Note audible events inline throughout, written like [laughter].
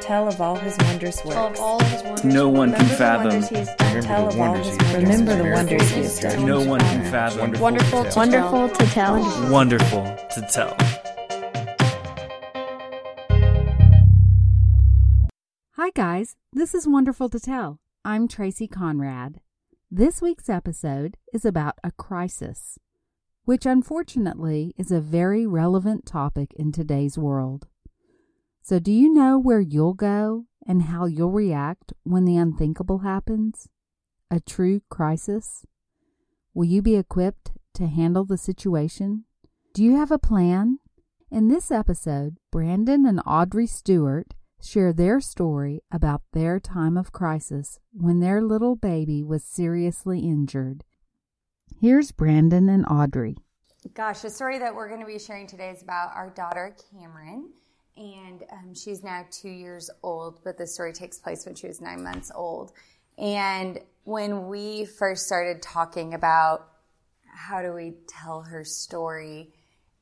Tell of all his wondrous Tell of works. all his wonders. No one can fathom. wonders he has done. Tell of all his wonders. Remember the wonders miracles he has done. No one can fathom. Wonderful to Wonderful tell. to tell. Wonderful to tell. Hi, guys. This is Wonderful to Tell. I'm Tracy Conrad. This week's episode is about a crisis, which unfortunately is a very relevant topic in today's world. So, do you know where you'll go and how you'll react when the unthinkable happens? A true crisis? Will you be equipped to handle the situation? Do you have a plan? In this episode, Brandon and Audrey Stewart share their story about their time of crisis when their little baby was seriously injured. Here's Brandon and Audrey. Gosh, the story that we're going to be sharing today is about our daughter, Cameron. And um, she's now two years old, but the story takes place when she was nine months old. And when we first started talking about how do we tell her story,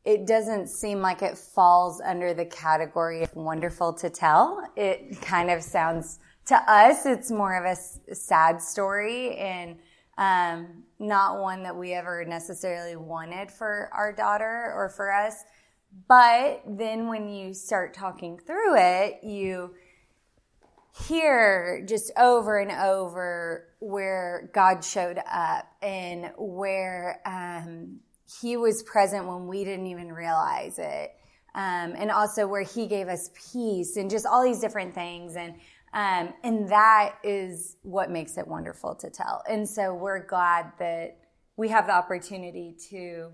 it doesn't seem like it falls under the category of wonderful to tell. It kind of sounds to us, it's more of a sad story and um, not one that we ever necessarily wanted for our daughter or for us. But then when you start talking through it, you hear just over and over where God showed up and where um, He was present when we didn't even realize it. Um, and also where He gave us peace and just all these different things. And um, and that is what makes it wonderful to tell. And so we're glad that we have the opportunity to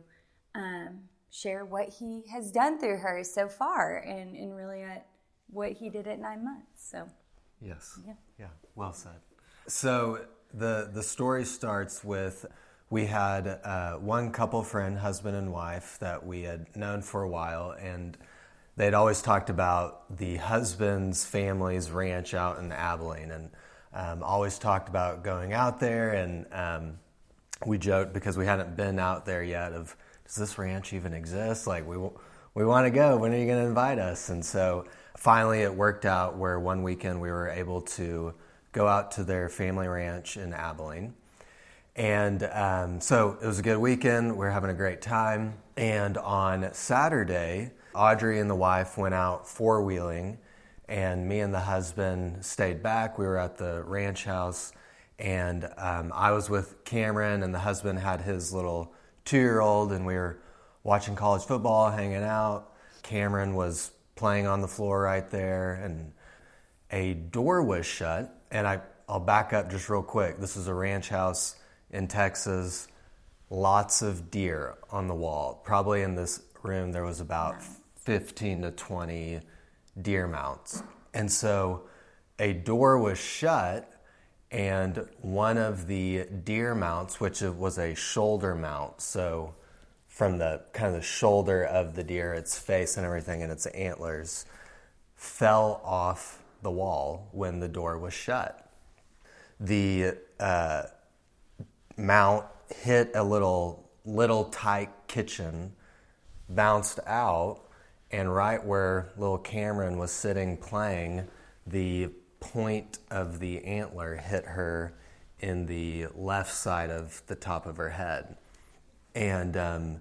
um, share what he has done through her so far and, and really at what he did at nine months. So, Yes. Yeah. Yeah. Well said. So the the story starts with we had uh, one couple friend, husband and wife, that we had known for a while, and they'd always talked about the husband's family's ranch out in Abilene, and um, always talked about going out there. And um, we joked because we hadn't been out there yet. Of does this ranch even exist? Like we we want to go. When are you going to invite us? And so finally, it worked out where one weekend we were able to go out to their family ranch in Abilene. And um, so it was a good weekend. We were having a great time. And on Saturday, Audrey and the wife went out four wheeling, and me and the husband stayed back. We were at the ranch house, and um, I was with Cameron, and the husband had his little two year old, and we were watching college football, hanging out. Cameron was playing on the floor right there, and a door was shut. And I, I'll back up just real quick. This is a ranch house in Texas. Lots of deer on the wall. Probably in this room, there was about 15 to 20 deer mounts. And so a door was shut, and one of the deer mounts, which was a shoulder mount, so from the kind of the shoulder of the deer, its face and everything, and its antlers, fell off the wall when the door was shut. The uh, mount hit a little little tight kitchen, bounced out, and right where little Cameron was sitting playing, the point of the antler hit her in the left side of the top of her head. And um,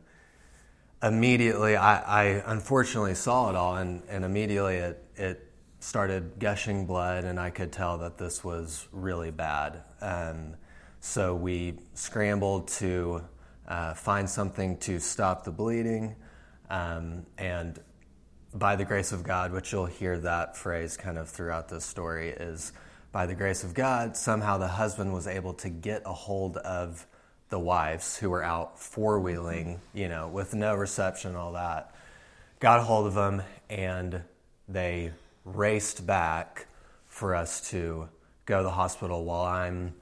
immediately, I, I unfortunately saw it all, and, and immediately it, it started gushing blood, and I could tell that this was really bad. Um, so we scrambled to uh, find something to stop the bleeding, um, and by the grace of God, which you'll hear that phrase kind of throughout this story, is by the grace of God, somehow the husband was able to get a hold of the wives who were out four wheeling, you know, with no reception, all that. Got a hold of them, and they raced back for us to go to the hospital while I'm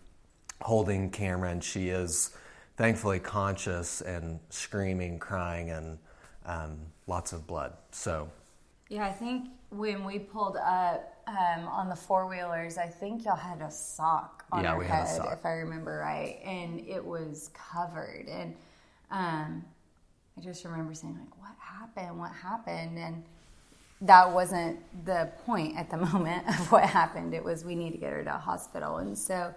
holding Cameron. She is thankfully conscious and screaming, crying, and um, lots of blood. So, yeah, I think when we pulled up um, on the four wheelers, I think y'all had a sock on Yeah, her we had a head, sock. if I remember right, and it was covered. And um, I just remember saying like, "What happened? What happened?" And that wasn't the point at the [laughs] moment of what happened. It was we need to get her to a hospital. And so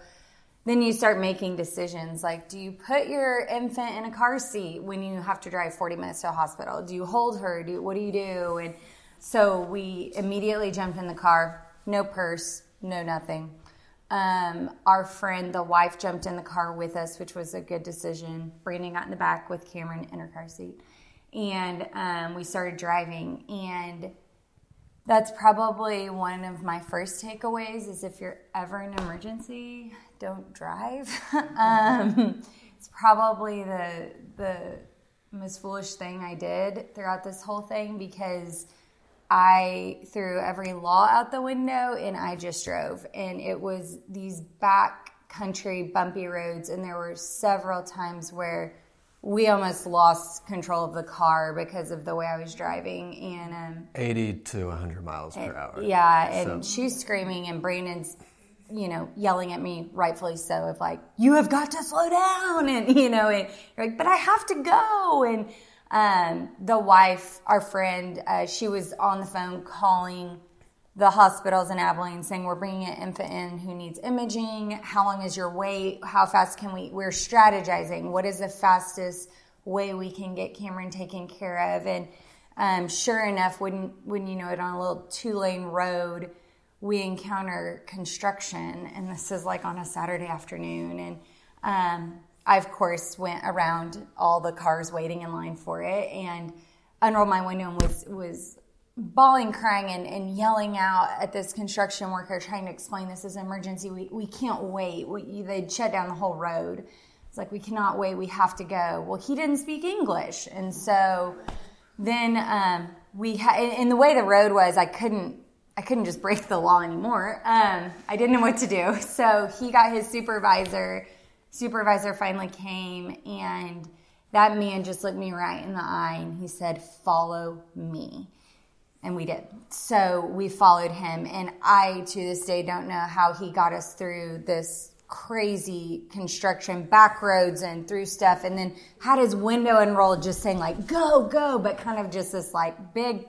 then you start making decisions like do you put your infant in a car seat when you have to drive 40 minutes to a hospital? Do you hold her? Do what do you do? And so we immediately jumped in the car, no purse, no nothing. Um, our friend, the wife, jumped in the car with us, which was a good decision. Brandon got in the back with Cameron in her car seat. And um, we started driving. And that's probably one of my first takeaways is if you're ever in an emergency, don't drive. [laughs] um, it's probably the, the most foolish thing I did throughout this whole thing because – I threw every law out the window and I just drove. And it was these back country bumpy roads, and there were several times where we almost lost control of the car because of the way I was driving. And um, 80 to 100 miles per hour. Yeah, and so. she's screaming, and Brandon's you know, yelling at me, rightfully so, of like, you have got to slow down. [laughs] And, you know, and you're like, but I have to go. And um, the wife, our friend, uh, she was on the phone calling the hospitals in Abilene saying, We're bringing an infant in who needs imaging. How long is your wait? How fast can we? We're strategizing. What is the fastest way we can get Cameron taken care of? And um, sure enough, when, when you know it, on a little two lane road, we encounter construction. And this is like on a Saturday afternoon. And um, I, of course, went around all the cars waiting in line for it and unrolled my window and was, was bawling, crying, and, and yelling out at this construction worker trying to explain this is an emergency. We, we can't wait. We, they'd shut down the whole road. It's like, we cannot wait. We have to go. Well, he didn't speak English. And so then um, we had, and the way the road was, I couldn't I couldn't just break the law anymore. Um, I didn't know what to do. [laughs] So he got his supervisor supervisor finally came and that man just looked me right in the eye and he said, Follow me. And we did. So we followed him. And I, to this day, don't know how he got us through this crazy construction, back roads and through stuff. And then had his window unrolled, just saying, like, go, go, but kind of just this like big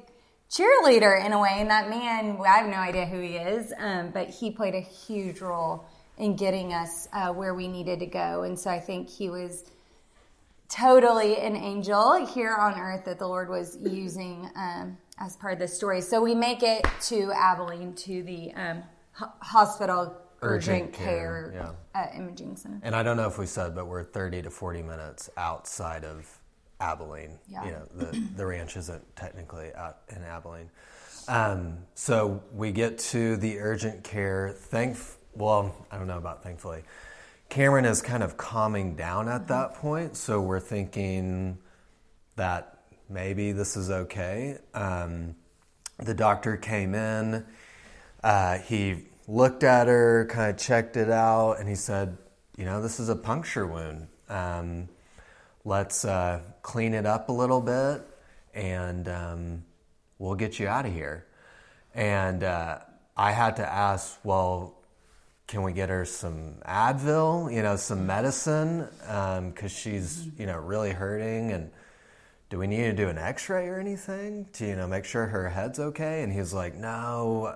cheerleader in a way. And that man, I have no idea who he is, um, but he played a huge role in getting us uh, where we needed to go. And so I think he was totally an angel here on earth that the Lord was using um, as part of the story. So we make it to Abilene to the um, hospital urgent, urgent care, care yeah. uh, imaging center. And I don't know if we said, but we're 30 to 40 minutes outside of Abilene. Yeah. You know, the, the ranch isn't technically out in Abilene. Um, so we get to the urgent care. Thank, well, I don't know about thankfully. Cameron is kind of calming down at that point, so we're thinking that maybe this is okay. Um, the doctor came in, uh, he looked at her, kind of checked it out, and he said, You know, this is a puncture wound. Um, let's uh, clean it up a little bit and um, we'll get you out of here. And uh, I had to ask, Well, can we get her some Advil, you know, some medicine, because um, she's, you know, really hurting, and do we need to do an X-ray or anything to, you know, make sure her head's okay? And he's like, no.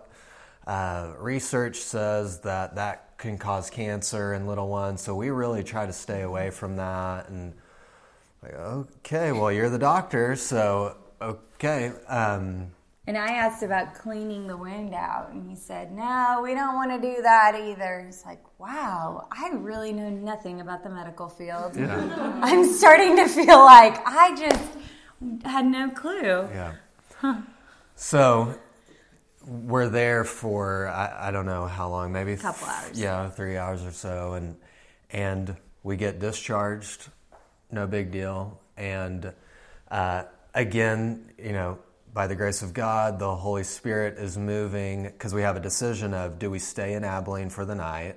Uh, research says that that can cause cancer in little ones, so we really try to stay away from that. And like, okay, well, you're the doctor, so okay. Um, and I asked about cleaning the wind out, and he said, No, we don't want to do that either. It's like, wow, I really know nothing about the medical field. Yeah. [laughs] I'm starting to feel like I just had no clue. Yeah. [laughs] Huh. So we're there for, I, I, don't know how long, maybe a couple hours. Yeah, three hours or so. And, and we get discharged, no big deal. And uh, again, you know, by the grace of God, the Holy Spirit is moving because we have a decision of do we stay in Abilene for the night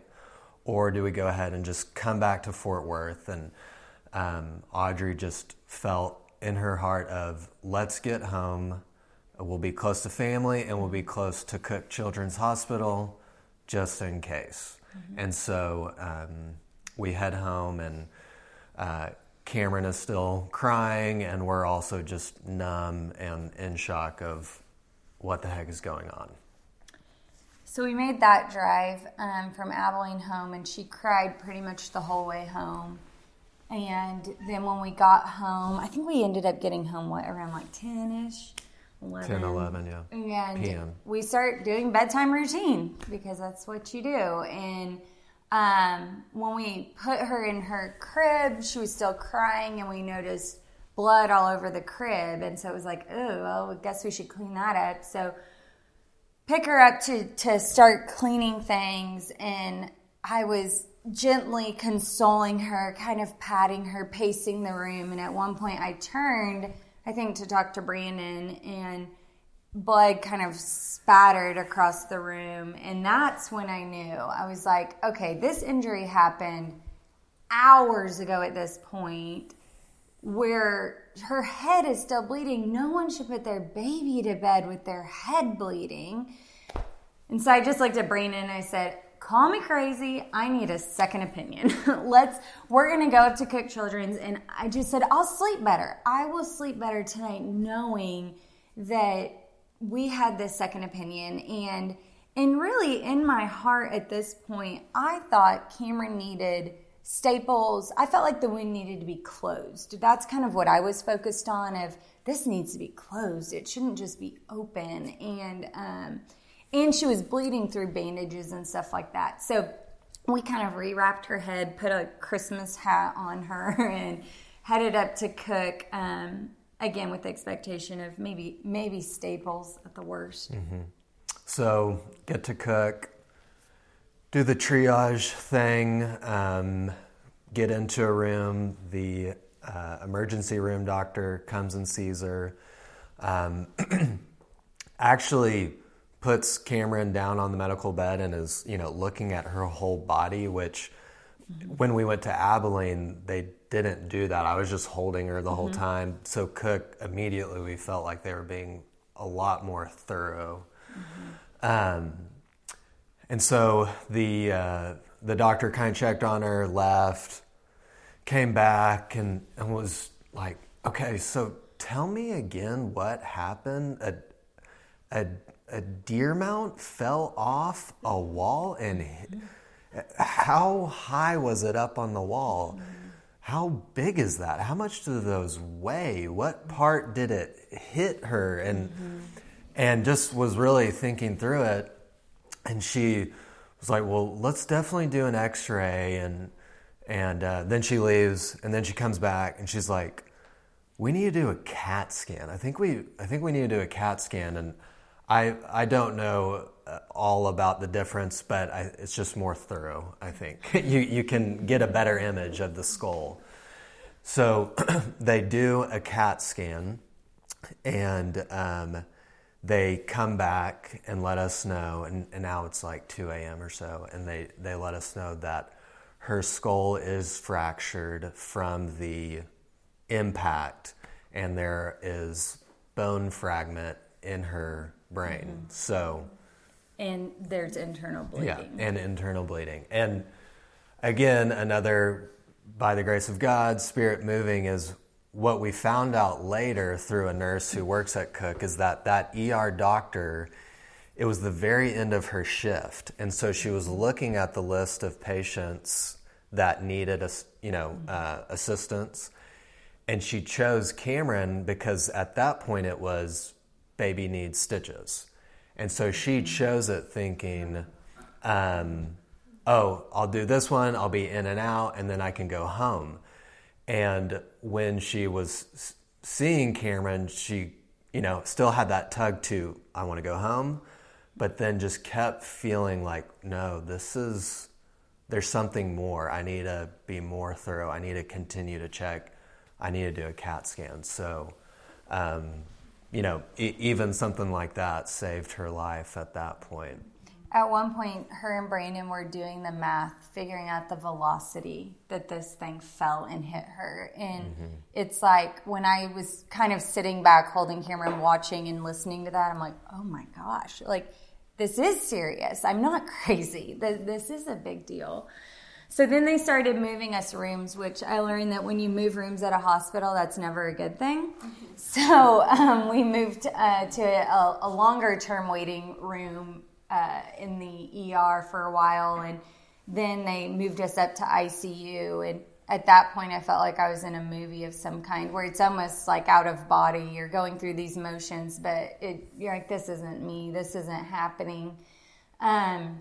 or do we go ahead and just come back to Fort Worth? And um, Audrey just felt in her heart of let's get home. We'll be close to family and we'll be close to Cook Children's Hospital just in case. Mm-hmm. And so um, we head home and uh, Cameron is still crying, and we're also just numb and in shock of what the heck is going on. So we made that drive um, from Abilene home, and she cried pretty much the whole way home. And then when we got home, I think we ended up getting home, what, around like 10 ish? 10, 11, yeah. And PM. we start doing bedtime routine because that's what you do. And um, when we put her in her crib, she was still crying, and we noticed blood all over the crib. And so it was like, oh, well, I guess we should clean that up. So pick her up to, to start cleaning things. And I was gently consoling her, kind of patting her, pacing the room. And at one point, I turned, I think, to talk to Brandon, and blood kind of spattered across the room. And that's when I knew. I was like, okay, this injury happened hours ago at this point where her head is still bleeding. No one should put their baby to bed with their head bleeding. And so I just looked at Brandon and I said, Call me crazy. I need a second opinion. [laughs] Let's, we're to go up to Cook Children's. And I just said, I'll sleep better. I will sleep better tonight knowing that we had this second opinion. And, and really, in my heart at this point, I thought Cameron needed staples. I felt like the wound needed to be closed. That's kind of what I was focused on of this needs to be closed. It shouldn't just be open. And, um, and she was bleeding through bandages and stuff like that. So we kind of rewrapped her head, put a Christmas hat on her, [laughs] and headed up to Cook. Um, again, with the expectation of maybe maybe staples at the worst. So get to Cook, do the triage thing, um, get into a room. The uh, emergency room doctor comes and sees her. Um, [clears throat] actually puts Cameron down on the medical bed and is you know looking at her whole body, which when we went to Abilene, they didn't do that. I was just holding her the whole time. So Cook immediately we felt like they were being a lot more thorough. Um, and so the uh, the doctor kind of checked on her, left, came back, and, and was like, "Okay, so tell me again what happened. A a a deer mount fell off a wall, and hit, how high was it up on the wall? How big is that? How much do those weigh? What part did it hit her? And and just was really thinking through it and she was like, "Well, let's definitely do an X-ray." And and uh, then she leaves, and then she comes back, and she's like, "We need to do a CAT scan. I think we I think we need to do a CAT scan." And I I don't know all about the difference, but I, it's just more thorough. I think [laughs] you you can get a better image of the skull. So [clears throat] they do a CAT scan, and um, they come back and let us know, and, and now it's like 2 a.m. or so, and they, they let us know that her skull is fractured from the impact, and there is bone fragment in her brain. So, And there's internal bleeding. yeah, and internal bleeding. And again, another, by the grace of God, spirit moving is what we found out later through a nurse who works at Cook is that that ER doctor, it was the very end of her shift. And so she was looking at the list of patients that needed, ass- you know, uh, assistance. And she chose Cameron because at that point it was baby needs stitches. And so she chose it thinking, um, oh, I'll do this one, I'll be in and out, and then I can go home. And when she was seeing Cameron, she, you know, still had that tug to, I want to go home, but then just kept feeling like, no, this is, there's something more. I need to be more thorough. I need to continue to check. I need to do a CAT scan. So, um, you know, e- even something like that saved her life at that point. At one point, her and Brandon were doing the math, figuring out the velocity that this thing fell and hit her. And mm-hmm. it's like when I was kind of sitting back, holding Cameron and watching and listening to that, I'm like, oh my gosh, like this is serious. I'm not [laughs] crazy. Th- This is a big deal. So then they started moving us rooms, which I learned that when you move rooms at a hospital, that's never a good thing. So um, we moved uh, to a, a longer term waiting room uh, in the ER for a while, and then they moved us up to ICU. And at that point, I felt like I was in a movie of some kind, where it's almost like out of body. You're going through these motions, but it, you're like, this isn't me. This isn't happening. Um,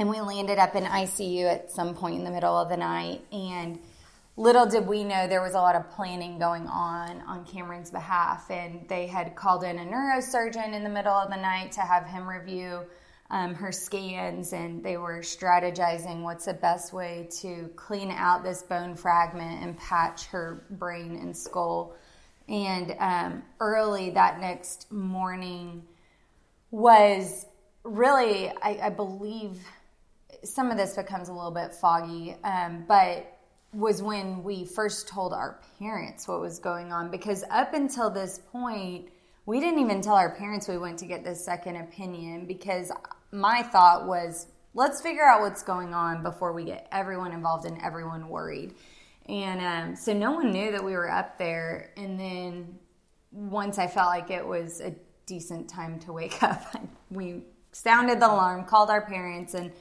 and we landed up in ICU at some point in the middle of the night. And little did we know there was a lot of planning going on on Cameron's behalf. And they had called in a neurosurgeon in the middle of the night to have him review um, her scans. And they were strategizing what's the best way to clean out this bone fragment and patch her brain and skull. And um, early that next morning was really, I, I believe some of this becomes a little bit foggy, um, but was when we first told our parents what was going on because up until this point, we didn't even tell our parents we went to get this second opinion because my thought was let's figure out what's going on before we get everyone involved and everyone worried. And um, so no one knew that we were up there. And then once I felt like it was a decent time to wake [laughs] up, we sounded the alarm, called our parents, and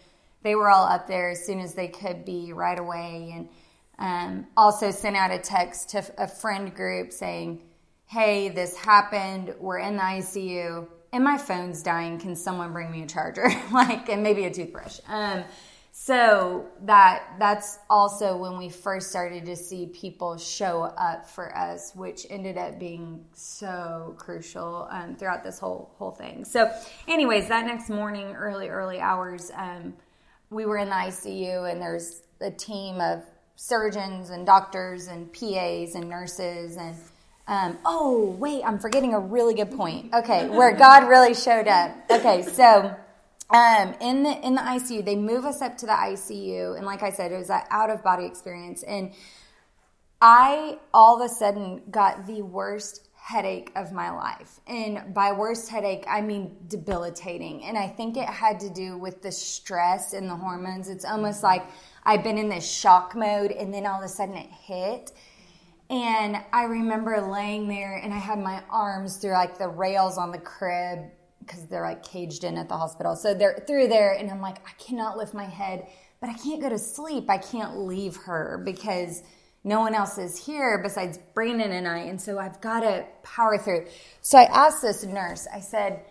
they were all up there as soon as they could be right away. And um, also sent out a text to a friend group saying, Hey, this happened. We're in the ICU and my phone's dying. Can someone bring me a charger? [laughs] like, and maybe a toothbrush. Um, so that that's also when we first started to see people show up for us, which ended up being so crucial um, throughout this whole whole thing. So, anyways, that next morning, early early hours, um, we were in the ICU and there's a team of surgeons and doctors and PAs and nurses and um, oh wait, I'm forgetting a really good point. Okay, where God really showed up. Okay, so um, in the in the ICU, they move us up to the ICU, and like I said, it was an out of body experience, and I all of a sudden got the worst headache of my life. And by worst headache, I mean debilitating. And I think it had to do with the stress and the hormones. It's almost like I've been in this shock mode and then all of a sudden it hit. And I remember laying there and I had my arms through like the rails on the crib because they're like caged in at the hospital. So they're through there and I'm like, I cannot lift my head, but I can't go to sleep. I can't leave her because no one else is here besides Brandon and I, and so I've got to power through. So I asked this nurse, I said,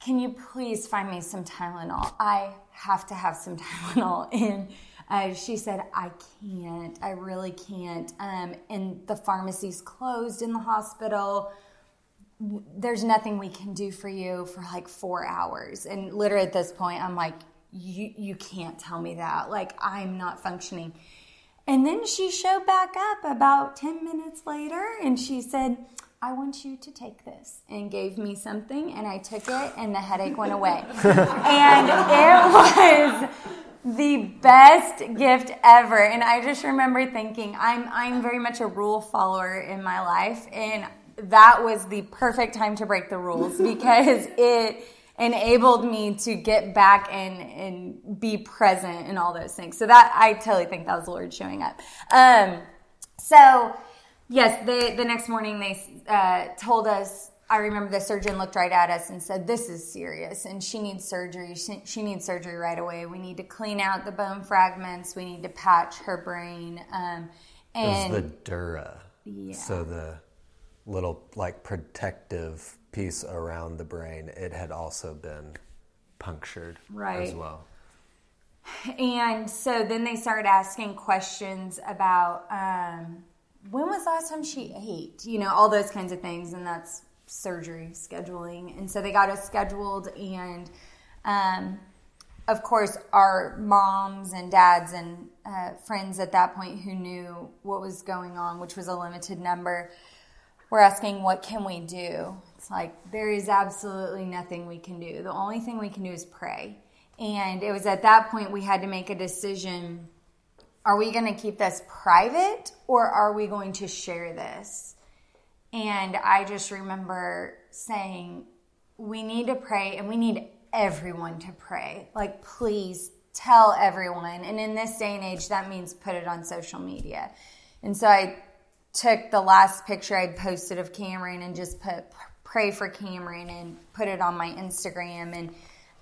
Can you please find me some Tylenol? I have to have some [laughs] Tylenol. And uh, she said, I can't. I really can't. Um, and the pharmacy's closed in the hospital. There's nothing we can do for you for like four hours. And literally at this point, I'm like, you, you can't tell me that. Like, I'm not functioning. And then she showed back up about 10 minutes later and she said, I want you to take this and gave me something and I took it and the headache went away. [laughs] and it was the best gift ever. And I just remember thinking, I'm I'm very much a rule follower in my life and that was the perfect time to break the rules [laughs] because it enabled me to get back and and be present and all those things. So that I totally think that was the Lord showing up. Um, so yes, they, the next morning they uh, told us. I remember the surgeon looked right at us and said, "This is serious, and she needs surgery. She, she needs surgery right away. We need to clean out the bone fragments. We need to patch her brain." Um, and it was the dura. Yeah. So the little like protective piece around the brain, it had also been punctured right. as well. And so then they started asking questions about um, when was the last time she ate, you know, all those kinds of things, and that's surgery scheduling. And so they got us scheduled, and um, of course, our moms and dads and uh, friends at that point who knew what was going on, which was a limited number, were asking, What can we do? It's like, there is absolutely nothing we can do. The only thing we can do is pray. And it was at that point we had to make a decision are we going to keep this private or are we going to share this? And I just remember saying, we need to pray and we need everyone to pray. Like, please tell everyone. And in this day and age, that means put it on social media. And so I took the last picture I'd posted of Cameron and just put pray for Cameron and put it on my Instagram. And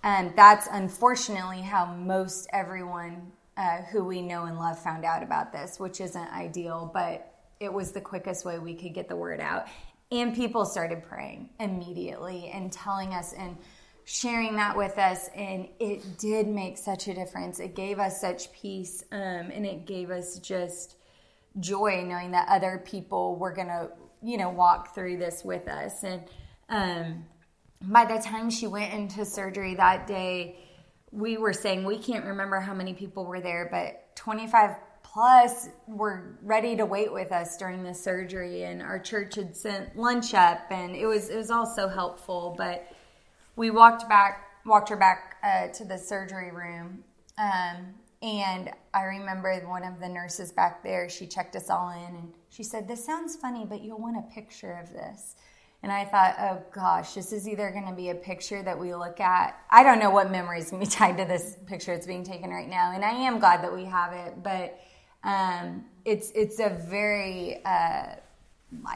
um, that's unfortunately how most everyone uh, who we know and love found out about this, which isn't ideal, but it was the quickest way we could get the word out. And people started praying immediately and telling us and sharing that with us. And it did make such a difference. It gave us such peace um, and it gave us just joy knowing that other people were going to, you know, walk through this with us. And um, by the time she went into surgery that day, we were saying we can't remember how many people were there, but 25 plus were ready to wait with us during the surgery. And our church had sent lunch up and it was it was all so helpful. But we walked back walked her back uh, to the surgery room. Um, and i remember one of the nurses back there she checked us all in and she said this sounds funny but you'll want a picture of this and I thought, oh gosh, this is either going to be a picture that we look at. I don't know what going to be [laughs] tied to this picture that's being taken right now, and I am glad that we have it. But um, it's it's a very, uh,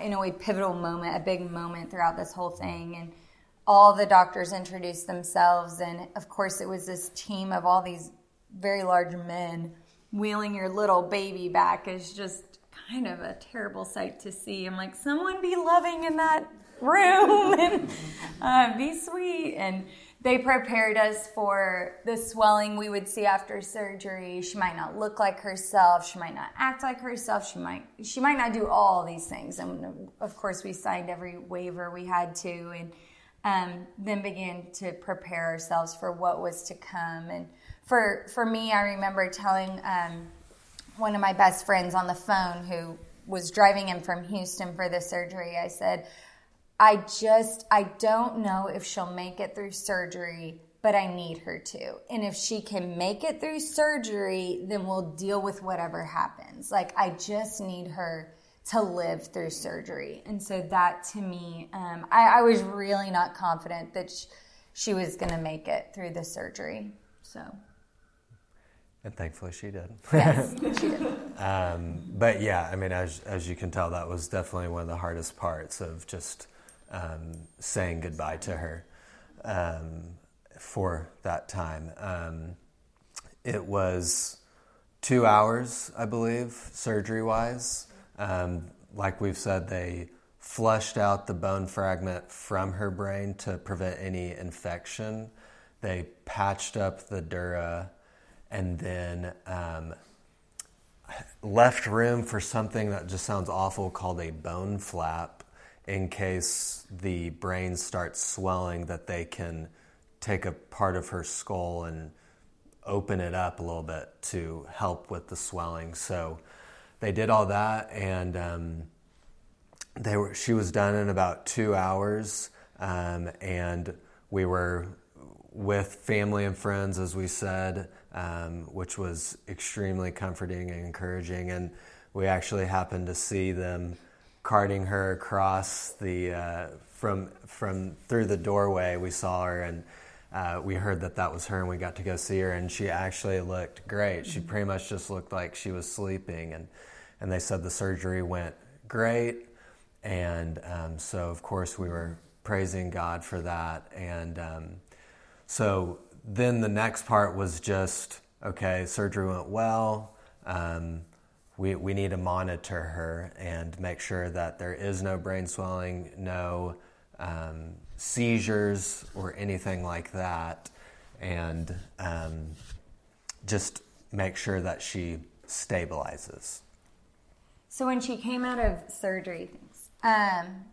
in a way, pivotal moment, a big moment throughout this whole thing, and all the doctors introduced themselves, and of course, it was this team of all these very large men wheeling your little baby back is just kind of a terrible sight to see. I'm like, someone be loving in that room [laughs] and uh, be sweet. And they prepared us for the swelling we would see after surgery. She might not look like herself. She might not act like herself. She might she might not do all these things. And of course, we signed every waiver we had to, and um, then began to prepare ourselves for what was to come. And for for me, I remember telling um, one of my best friends on the phone who was driving in from Houston for the surgery. I said I just, I don't know if she'll make it through surgery, but I need her to. And if she can make it through surgery, then we'll deal with whatever happens. Like, I just need her to live through surgery. And so that to me, um, I, I, was really not confident that she, she was going to make it through the surgery. So. And thankfully she did. Yes, [laughs] she did. Um, but yeah, I mean, as, as you can tell, that was definitely one of the hardest parts of just um, saying goodbye to her um, for that time. Um, it was two hours, I believe, surgery wise. Um, like we've said, they flushed out the bone fragment from her brain to prevent any infection. They patched up the dura and then um, left room for something that just sounds awful called a bone flap in case the brain starts swelling that they can take a part of her skull and open it up a little bit to help with the swelling. So they did all that, and um, they were. She was done in about two hours, um, and we were with family and friends, as we said, um, which was extremely comforting and encouraging. And we actually happened to see them carting her across the uh, from from through the doorway. We saw her and uh, we heard that that was her, and we got to go see her. And she actually looked great. She pretty much just looked like she was sleeping, and and they said the surgery went great. And um, so, of course, we were praising God for that. And um, so then the next part was just okay, surgery went well. Um, we, we need to monitor her and make sure that there is no brain swelling, no um, seizures, or anything like that, and um, just make sure that she stabilizes. So when she came out of surgery, um,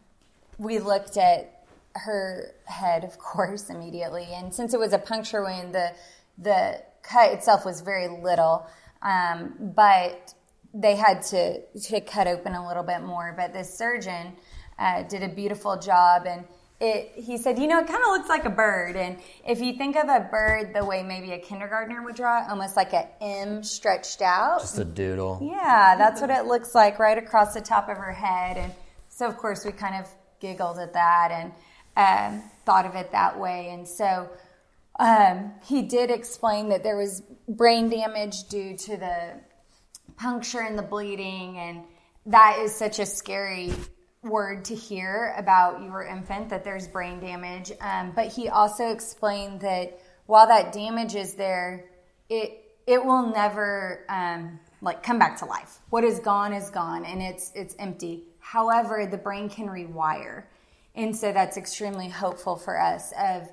we looked at her head, of course, immediately, and since it was a puncture wound, the the cut itself was very little, um, but they had to, to cut open a little bit more, but this surgeon uh, did a beautiful job. And it, he said, you know, it kind of looks like a bird. And if you think of a bird the way maybe a kindergartner would draw it, almost like an M stretched out. Just a doodle. Yeah, that's what it looks like right across the top of her head. And so, of course, we kind of giggled at that and um, thought of it that way. And so, um, he did explain that there was brain damage due to the puncture and the bleeding, and that is such a scary word to hear about your infant that there's brain damage. Um, but he also explained that while that damage is there, it it will never um, like come back to life. What is gone is gone, and it's it's empty. However, the brain can rewire, and so that's extremely hopeful for us. Of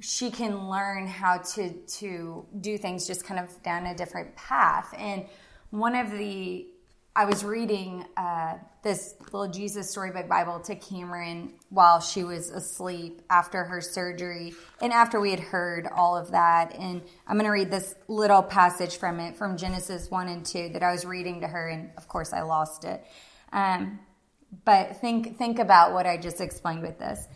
she can learn how to to do things just kind of down a different path. And one of the I was reading uh, this little Jesus Storybook Bible to Cameron while she was asleep after her surgery and after we had heard all of that. And I'm going to read this little passage from it from Genesis 1 and 2 that I was reading to her, and of course I lost it. Um, but think, think about what I just explained with this.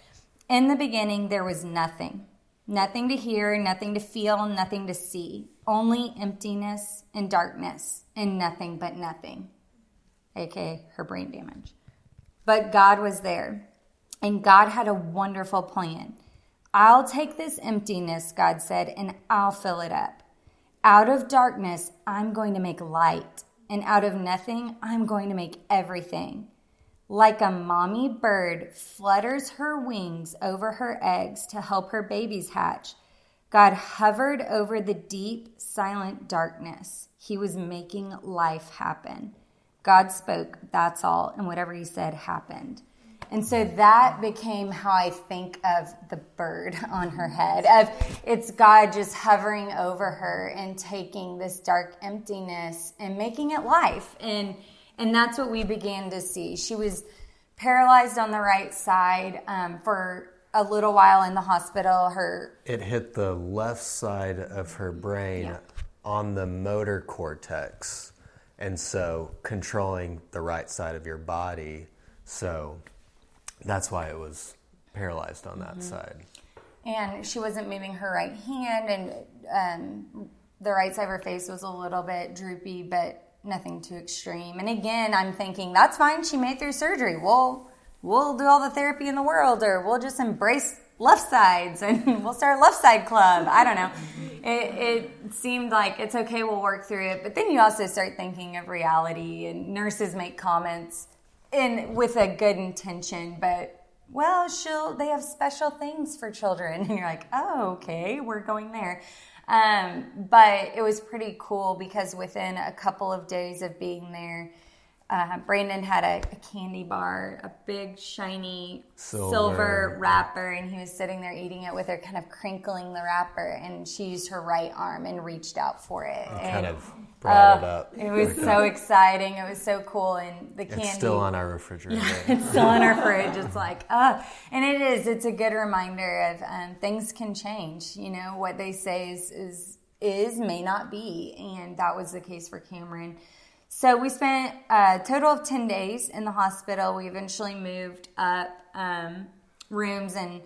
In the beginning, there was nothing nothing to hear, nothing to feel, nothing to see, only emptiness and darkness, and nothing but nothing aka her brain damage. But God was there, and God had a wonderful plan. I'll take this emptiness, God said, and I'll fill it up. Out of darkness, I'm going to make light, and out of nothing, I'm going to make everything. Like a mommy bird flutters her wings over her eggs to help her babies hatch, God hovered over the deep, silent darkness. He was making life happen. God spoke, that's all, and whatever he said happened. And so that became how I think of the bird [laughs] on her head. Of it's God just hovering over her and taking this dark emptiness and making it life. And and that's what we began to see. She was paralyzed on the right side um, for a little while in the hospital. Her it hit the left side of her brain yeah. on the motor cortex and so controlling the right side of your body. So that's why it was paralyzed on that mm-hmm. side. And she wasn't moving her right hand, and um, the right side of her face was a little bit droopy, but nothing too extreme. And again, I'm thinking that's fine. She made through surgery. We'll we'll do all the therapy in the world, or we'll just embrace left sides [laughs] and we'll start a left side club. I don't know. It, it, seemed like it's okay, we'll work through it. But then you also start thinking of reality, and nurses make comments in with a good intention, but well, she'll they have special things for children, [laughs] and you're like, oh, okay, we're going there. Um, but it was pretty cool because within a couple of days of being there, uh, Brandon had a, a, candy bar, a big shiny silver. silver. wrapper, and he was sitting there eating it with her, kind of crinkling the wrapper. And she used her right arm and reached out for it. and, kind of brought uh, it up. It was so exciting. It was so cool. And the candy. It's still on our refrigerator. [laughs] it's still on our fridge. It's like, uh, and it is. It's a good reminder of um, things can change. You know, what they say is, is, is may not be. And that was the case for Cameron. So we spent a total of 10 days in the hospital. We eventually moved up um, rooms and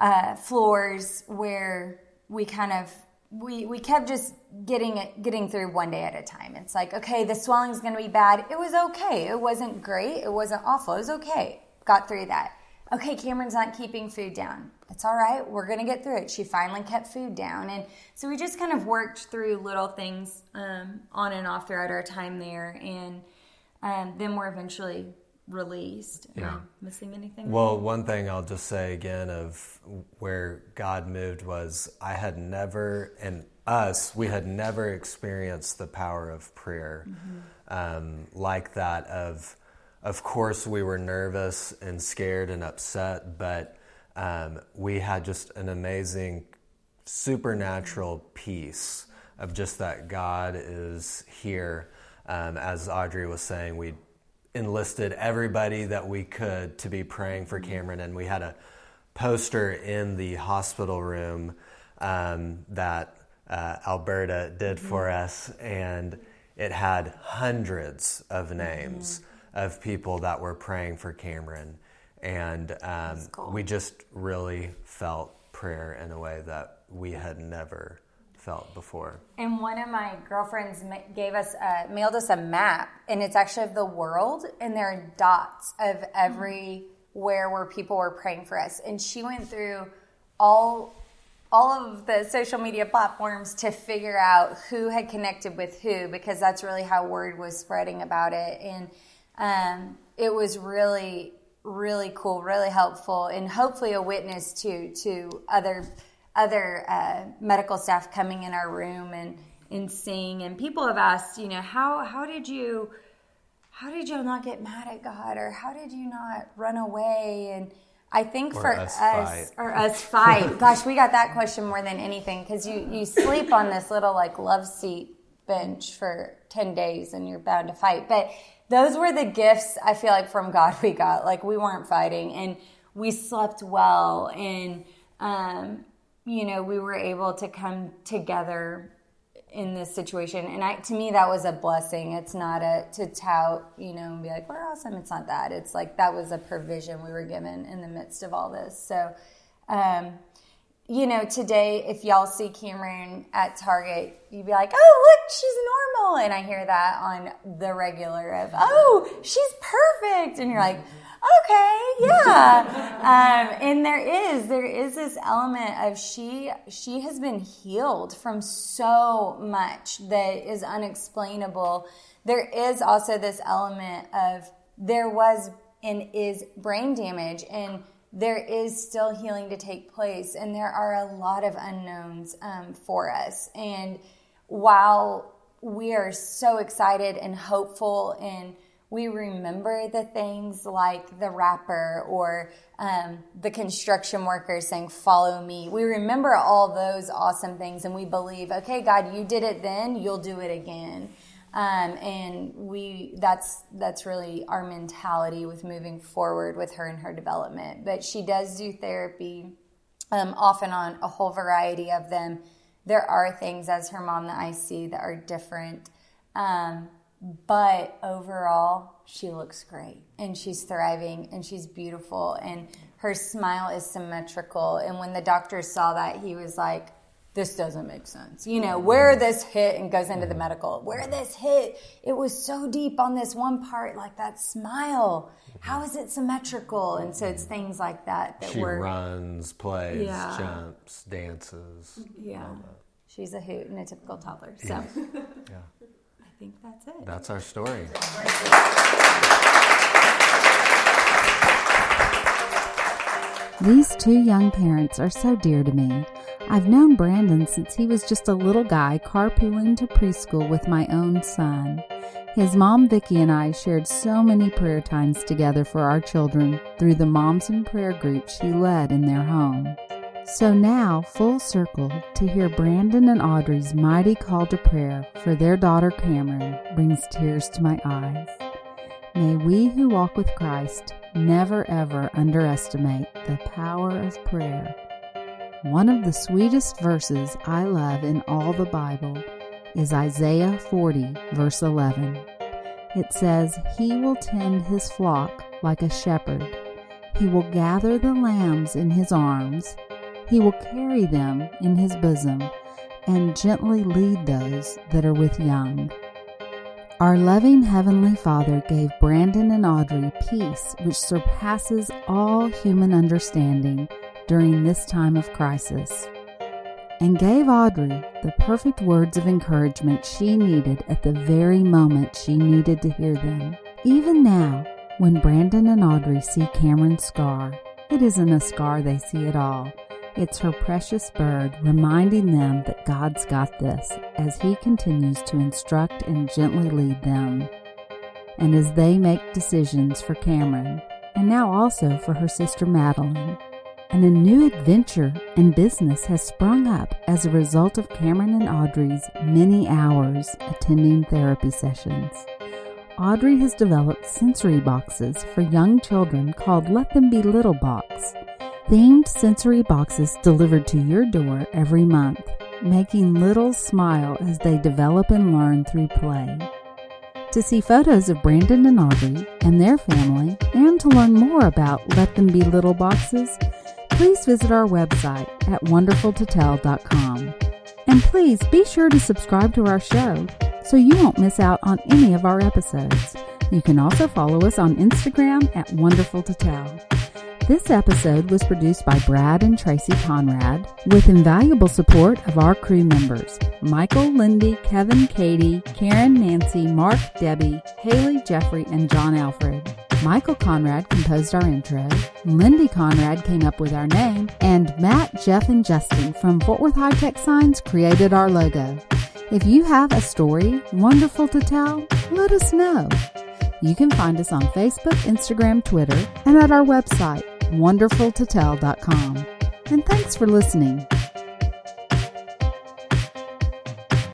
uh, floors where we kind of we, we kept just getting it getting through one day at a time. It's like, okay, the swelling's gonna be bad. It was okay. It wasn't great. It wasn't awful. It was okay. Got through that okay, Cameron's not keeping food down. It's all right. We're going to get through it. She finally kept food down. And so we just kind of worked through little things um, on and off throughout our time there. And um, then we're eventually released. Am yeah. missing anything? Well, one thing I'll just say again of where God moved was I had never, and us, we had never experienced the power of prayer mm-hmm. um, like that of of course, we were nervous and scared and upset, but um, we had just an amazing supernatural peace of just that God is here. Um, as Audrey was saying, we enlisted everybody that we could to be praying for Cameron, and we had a poster in the hospital room um, that uh, Alberta did for us, and it had hundreds of names. Mm-hmm of people that were praying for Cameron. And um, cool. we just really felt prayer in a way that we had never felt before. And one of my girlfriends gave us, uh, mailed us a map, and it's actually of the world, and there are dots of everywhere where people were praying for us. And she went through all all of the social media platforms to figure out who had connected with who because that's really how word was spreading about it. And um, it was really, really cool, really helpful, and hopefully a witness to to other other uh, medical staff coming in our room and and seeing. And people have asked, you know, how how did you how did you not get mad at God, or how did you not run away and I think Or for us us, or us fight. [laughs] Gosh, we got that question more than anything because you you sleep on this little like love seat bench for ten days and you're bound to fight. But those were the gifts I feel like from God we got. Like we weren't fighting and we slept well and um, you know we were able to come together in this situation. And I, to me that was a blessing. It's not a to tout you know and be like we're awesome. It's not that. It's like that was a provision we were given in the midst of all this. So um, you know today if y'all see cameron at target you'd be like oh look she's normal. And i hear that on the regular of oh she's perfect. And you're like okay yeah. [laughs] Um, and there is there is this element of she she has been healed from so much that is unexplainable. There is also this element of there was and is brain damage. And there is still healing to take place and there are a lot of unknowns um, for us. And while we are so excited and hopeful and we remember the things like the rapper or um, the construction worker saying follow me we remember all those awesome things and we believe okay god you did it then you'll do it again um, and we that's that's really our mentality with moving forward with her and her development. But she does do therapy um, often on a whole variety of them. There are things as her mom that i see that are different. Um, but overall she looks great and she's thriving and she's beautiful and her smile is symmetrical. And when the doctor saw that he was like this doesn't make sense. You know where this hit and goes into the mm-hmm. medical where this hit it was so deep on this one part like that smile. Mm-hmm. How is it symmetrical? And so it's mm-hmm. things like that that She we're runs, plays, Yeah. jumps, dances. yeah. she's a hoot and a typical toddler so. [laughs] Yeah. i think that's it. That's our story. These two young parents are so dear to me. I've known Brandon since he was just a little guy carpooling to preschool with my own son. His mom Vicky and I shared so many prayer times together for our children through the Moms in Prayer group she led in their home. So now, full circle, to hear Brandon and Audrey's mighty call to prayer for their daughter Cameron brings tears to my eyes. May we who walk with Christ never ever underestimate the power of prayer. One of the sweetest verses I love in all the Bible is Isaiah 40, verse 11. It says, He will tend his flock like a shepherd. He will gather the lambs in his arms. He will carry them in his bosom and gently lead those that are with young. Our loving Heavenly Father gave Brandon and Audrey peace which surpasses all human understanding during this time of crisis, and gave Audrey the perfect words of encouragement she needed at the very moment she needed to hear them. Even now, when Brandon and Audrey see Cameron's scar, it isn't a scar they see at all. It's her precious bird reminding them that God's got this as He continues to instruct and gently lead them. And as they make decisions for Cameron, and now also for her sister Madeline, and a new adventure and business has sprung up as a result of Cameron and Audrey's many hours attending therapy sessions. Audrey has developed sensory boxes for young children called Let Them Be Little Box themed sensory boxes delivered to your door every month, making littles smile as they develop and learn through play. To see photos of Brandon and Audrey and their family, and to learn more about Let Them Be Little Boxes, please visit our website at wonderfultotell.com. And please be sure to subscribe to our show so you won't miss out on any of our episodes. You can also follow us on Instagram at Wonderful. This episode was produced by Brad and Tracy Conrad with invaluable support of our crew members Michael, Lindy, Kevin, Katie, Karen, Nancy, Mark, Debbie, Haley, Jeffrey, and John Alfred. Michael Conrad composed our intro, Lindy Conrad came up with our name, and Matt, Jeff, and Justin from Fort Worth High Tech Signs created our logo. If you have a story wonderful to tell, let us know. You can find us on Facebook, Instagram, Twitter, and at our website, wonderfultotell.com. And thanks for listening.